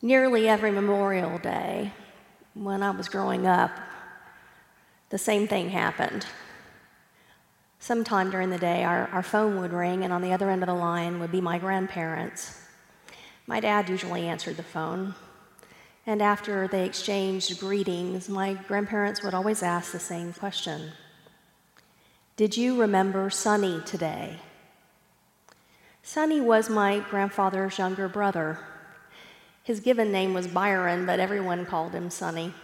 Nearly every Memorial Day, when I was growing up, the same thing happened. Sometime during the day, our, our phone would ring, and on the other end of the line would be my grandparents. My dad usually answered the phone, and after they exchanged greetings, my grandparents would always ask the same question Did you remember Sonny today? Sonny was my grandfather's younger brother. His given name was Byron, but everyone called him Sonny.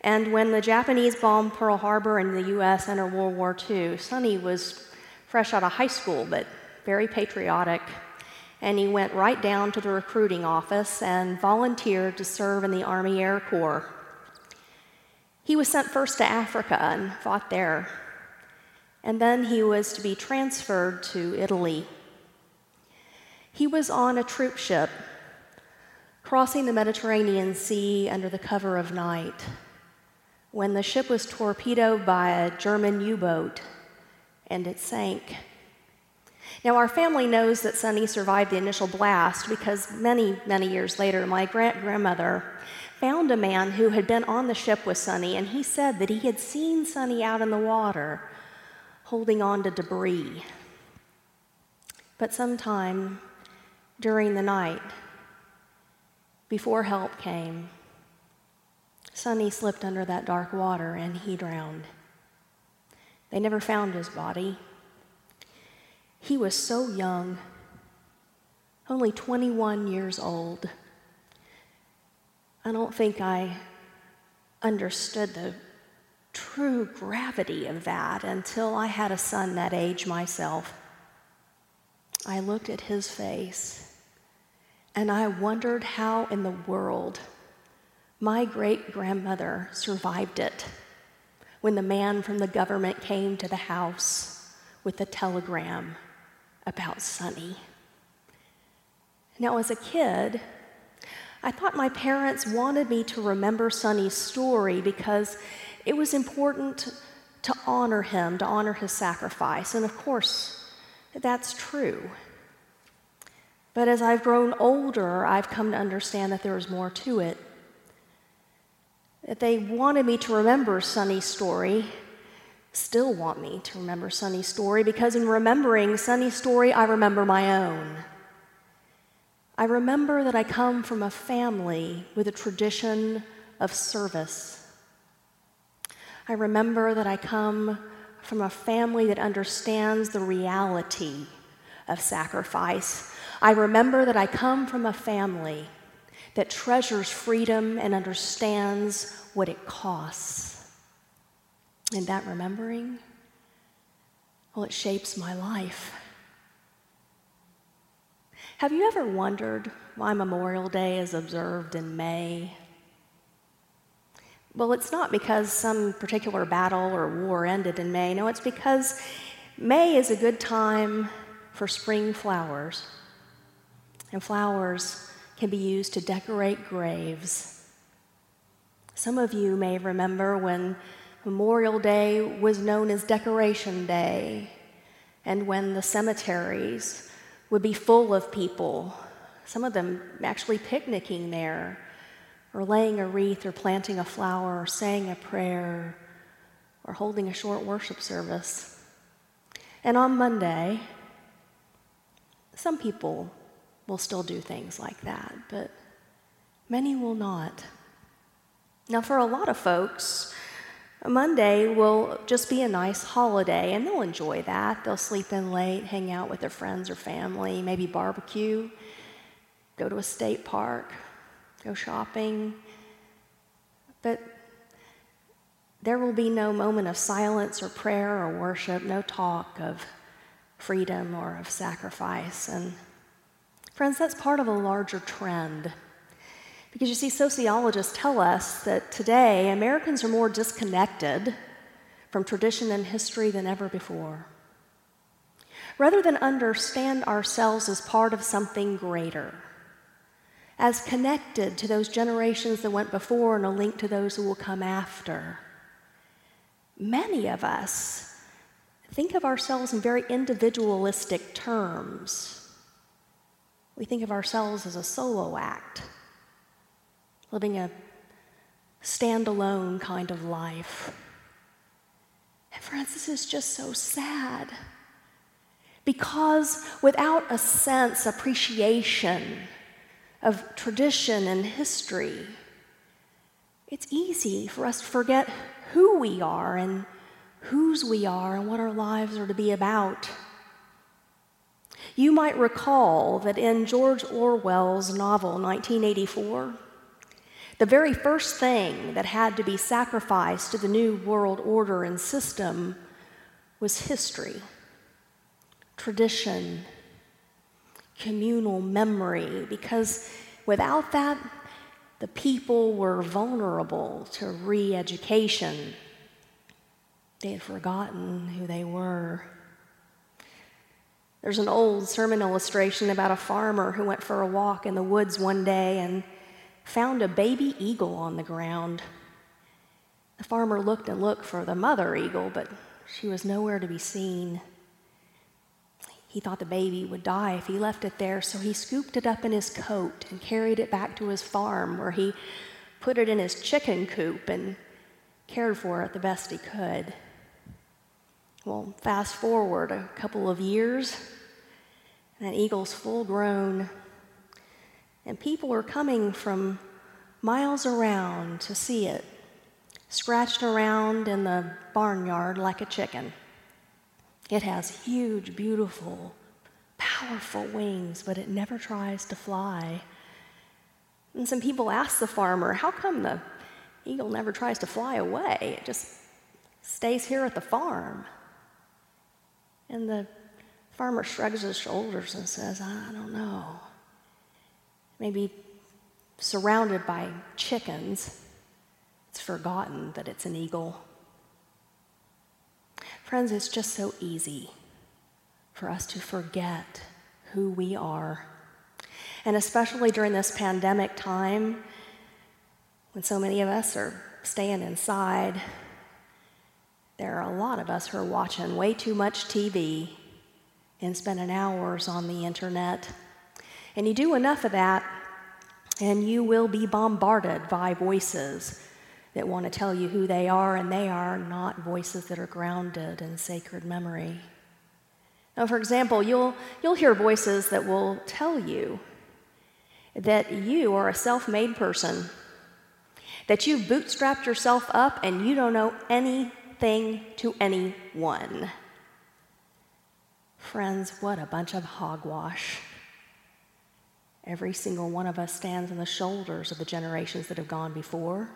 And when the Japanese bombed Pearl Harbor and the US entered World War II, Sonny was fresh out of high school, but very patriotic. And he went right down to the recruiting office and volunteered to serve in the Army Air Corps. He was sent first to Africa and fought there. And then he was to be transferred to Italy. He was on a troop ship crossing the Mediterranean Sea under the cover of night when the ship was torpedoed by a German U boat and it sank. Now, our family knows that Sonny survived the initial blast because many, many years later, my great grandmother found a man who had been on the ship with Sonny, and he said that he had seen Sonny out in the water holding on to debris. But sometime during the night, before help came, Sonny slipped under that dark water and he drowned. They never found his body. He was so young, only 21 years old. I don't think I understood the true gravity of that until I had a son that age myself. I looked at his face and I wondered how in the world my great grandmother survived it when the man from the government came to the house with a telegram about Sonny. Now, as a kid, I thought my parents wanted me to remember Sonny's story because it was important to honor him, to honor his sacrifice. And of course, that's true. But as I've grown older, I've come to understand that there is more to it that they wanted me to remember Sonny's story, still want me to remember Sonny's story, because in remembering Sonny's story, I remember my own. I remember that I come from a family with a tradition of service. I remember that I come from a family that understands the reality of sacrifice. I remember that I come from a family that treasures freedom and understands what it costs. And that remembering, well, it shapes my life. Have you ever wondered why Memorial Day is observed in May? Well, it's not because some particular battle or war ended in May. No, it's because May is a good time for spring flowers. And flowers can be used to decorate graves. Some of you may remember when Memorial Day was known as Decoration Day, and when the cemeteries would be full of people, some of them actually picnicking there, or laying a wreath, or planting a flower, or saying a prayer, or holding a short worship service. And on Monday, some people will still do things like that, but many will not. Now, for a lot of folks, Monday will just be a nice holiday, and they'll enjoy that. They'll sleep in late, hang out with their friends or family, maybe barbecue, go to a state park, go shopping. But there will be no moment of silence or prayer or worship, no talk of freedom or of sacrifice. And Friends, that's part of a larger trend. Because you see, sociologists tell us that today Americans are more disconnected from tradition and history than ever before. Rather than understand ourselves as part of something greater, as connected to those generations that went before and a link to those who will come after, many of us think of ourselves in very individualistic terms we think of ourselves as a solo act, living a standalone kind of life. And friends, this is just so sad. Because without a sense, appreciation of tradition and history, it's easy for us to forget who we are and whose we are and what our lives are to be about. You might recall that in George Orwell's novel 1984, the very first thing that had to be sacrificed to the new world order and system was history, tradition, communal memory, because without that, the people were vulnerable to re education. They had forgotten who they were. There's an old sermon illustration about a farmer who went for a walk in the woods one day and found a baby eagle on the ground. The farmer looked and looked for the mother eagle, but she was nowhere to be seen. He thought the baby would die if he left it there, so he scooped it up in his coat and carried it back to his farm where he put it in his chicken coop and cared for it the best he could. Well, fast forward a couple of years, and that eagle's full grown, and people are coming from miles around to see it, scratched around in the barnyard like a chicken. It has huge, beautiful, powerful wings, but it never tries to fly. And some people ask the farmer, How come the eagle never tries to fly away? It just stays here at the farm. And the farmer shrugs his shoulders and says, I don't know. Maybe surrounded by chickens, it's forgotten that it's an eagle. Friends, it's just so easy for us to forget who we are. And especially during this pandemic time, when so many of us are staying inside, there are a lot of us who are watching way too much TV and spending hours on the internet. And you do enough of that, and you will be bombarded by voices that want to tell you who they are, and they are not voices that are grounded in sacred memory. Now, for example, you'll, you'll hear voices that will tell you that you are a self made person, that you've bootstrapped yourself up and you don't know anything to anyone. Friends, what a bunch of hogwash. Every single one of us stands on the shoulders of the generations that have gone before.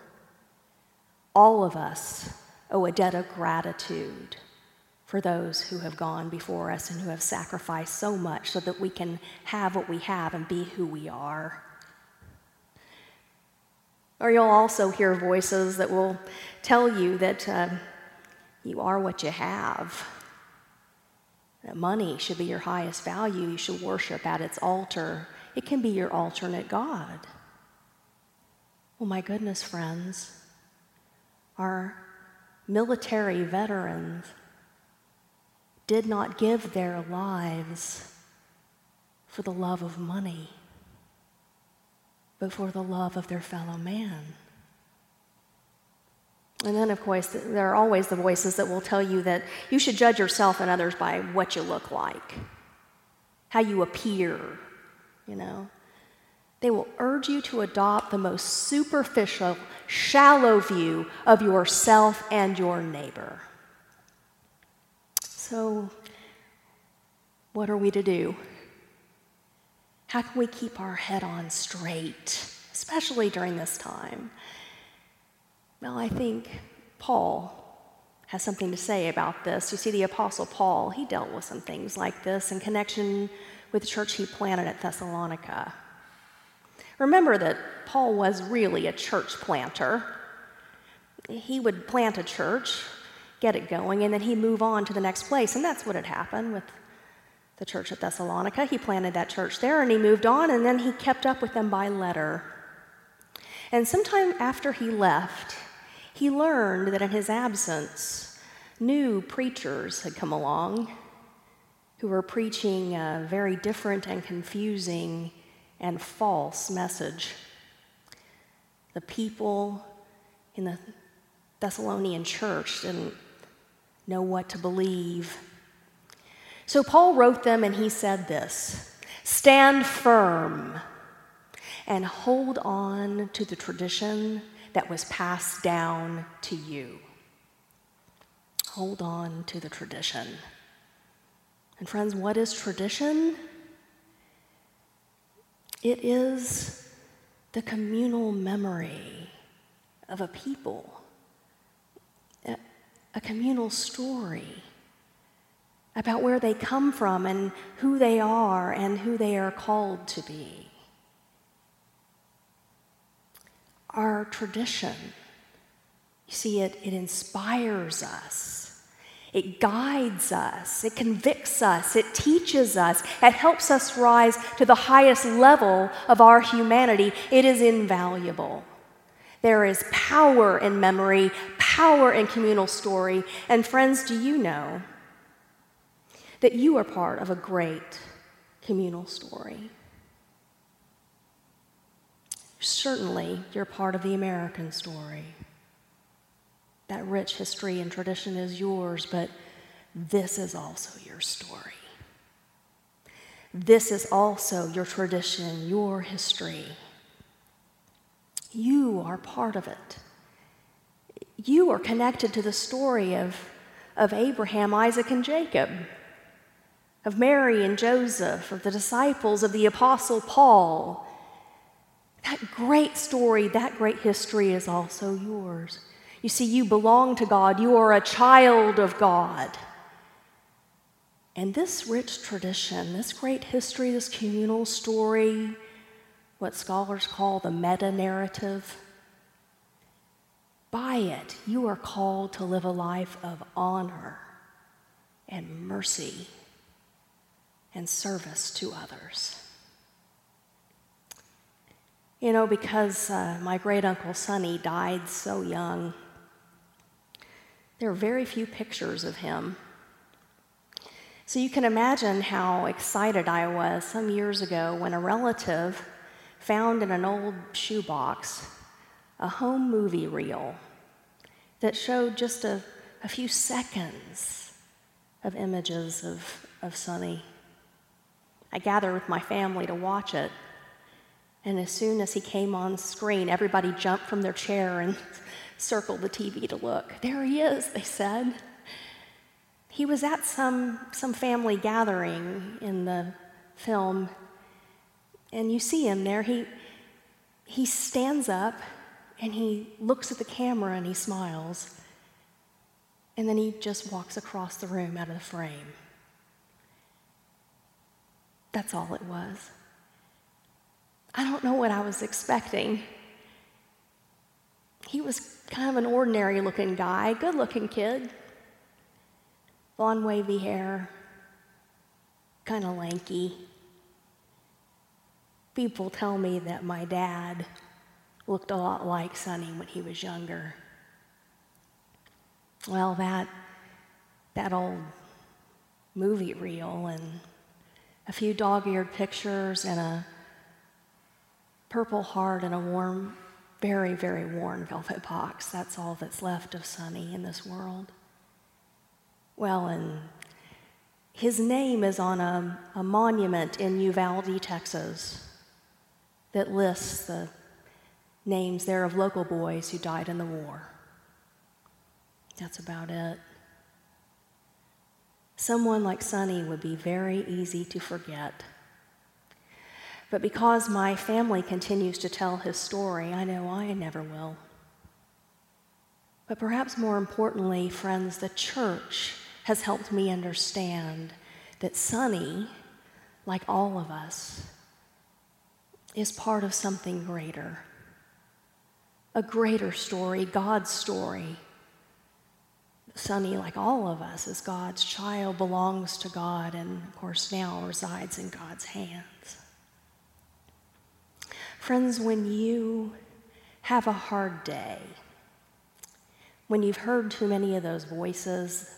All of us owe a debt of gratitude for those who have gone before us and who have sacrificed so much so that we can have what we have and be who we are. Or you'll also hear voices that will tell you that uh, you are what you have. That money should be your highest value. You should worship at its altar. It can be your alternate God. Well, my goodness, friends, our military veterans did not give their lives for the love of money, but for the love of their fellow man. And then, of course, there are always the voices that will tell you that you should judge yourself and others by what you look like, how you appear, you know. They will urge you to adopt the most superficial, shallow view of yourself and your neighbor. So, what are we to do? How can we keep our head on straight, especially during this time? Well, I think Paul has something to say about this. You see, the Apostle Paul, he dealt with some things like this in connection with the church he planted at Thessalonica. Remember that Paul was really a church planter. He would plant a church, get it going, and then he'd move on to the next place. And that's what had happened with the church at Thessalonica. He planted that church there and he moved on, and then he kept up with them by letter. And sometime after he left, he learned that in his absence, new preachers had come along who were preaching a very different and confusing and false message. the people in the Thessalonian church didn't know what to believe. So Paul wrote them and he said this Stand firm and hold on to the tradition that was passed down to you. Hold on to the tradition. And, friends, what is tradition? It is the communal memory of a people, a, communal story about where they come from and who they are and who they are called to be. Our tradition, you see, it, it inspires us. It guides us, it convicts us, it teaches us, it helps us rise to the highest level of our humanity. It is invaluable. There is power in memory, power in communal story. And, friends, do you know that you are part of a great communal story? Certainly, you're part of the American story. That rich history and tradition is yours, but this is also your story. This is also your tradition, your history. You are part of it. You are connected to the story of, of Abraham, Isaac, and Jacob, of Mary and Joseph, of the disciples, of the Apostle Paul. That great story, that great history is also yours. You see, you belong to God, you are a child of God. And this rich tradition, this great history, this communal story, what scholars call the meta narrative, by it, you are called to live a life of honor and mercy and service to others. You know, because uh, my great uncle Sonny died so young, there are very few pictures of him. So you can imagine how excited I was some years ago when a relative found in an old shoebox a home movie reel that showed just a, a few seconds of images of, of Sonny. I gathered with my family to watch it, and as soon as he came on screen, everybody jumped from their chair and circled the TV to look. There he is, they said. He was at some, some family gathering in the film and you see him there. He, he stands up and he looks at the camera and he smiles. And then he just walks across the room out of the frame. That's all it was. I don't know what I was expecting. He was kind of an ordinary looking guy, good looking kid, blonde wavy hair, kind of lanky. People tell me that my dad looked a lot like Sonny when he was younger. Well, that, that old movie reel and a few dog eared pictures and a purple heart and a warm, very, very worn velvet box. That's all that's left of Sonny in this world. Well, and his name is on a, a monument in Uvalde, Texas that lists the names there of local boys who died in the war. That's about it. Someone like Sonny would be very easy to forget. But because my family continues to tell his story, I know I never will. But perhaps more importantly, friends, the church has helped me understand that Sonny, like all of us, is part of something greater. A greater story, God's story. Sonny, like all of us, is God's child, belongs to God, and of course now resides in God's hands. Friends, when you have a hard day, when you've heard too many of those voices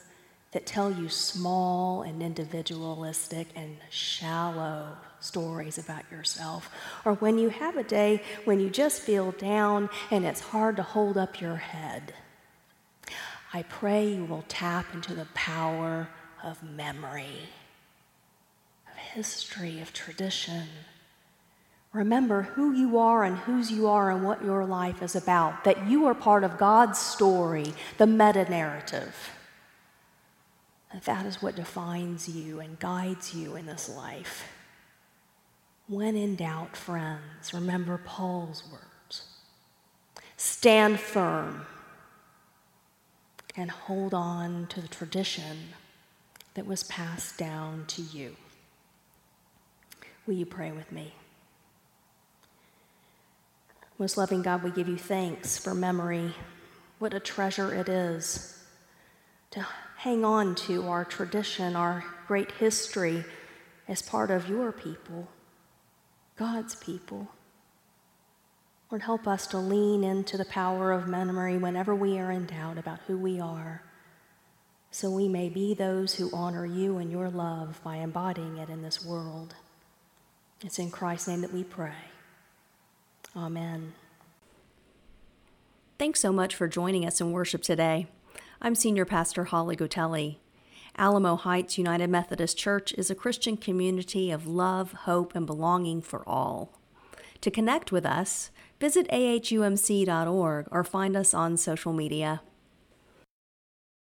that tell you small and individualistic and shallow stories about yourself, or when you have a day when you just feel down and it's hard to hold up your head. I pray you will tap into the power of memory, of history, of tradition. Remember who you are and whose you are and what your life is about, that you are part of God's story, the meta narrative. That is what defines you and guides you in this life. When in doubt, friends, remember Paul's words stand firm and hold on to the tradition that was passed down to you. Will you pray with me? Most loving God, we give you thanks for memory. What a treasure it is to hang on to our tradition, our great history as part of your people, God's people. Lord, help us to lean into the power of memory whenever we are in doubt about who we are, so we may be those who honor you and your love by embodying it in this world. It's in Christ's name that we pray. Amen. Thanks so much for joining us in worship today. I'm Senior Pastor Holly Gotelli. Alamo Heights United Methodist Church is a Christian community of love, hope, and belonging for all. To connect with us, visit ahumc.org or find us on social media.